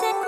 second.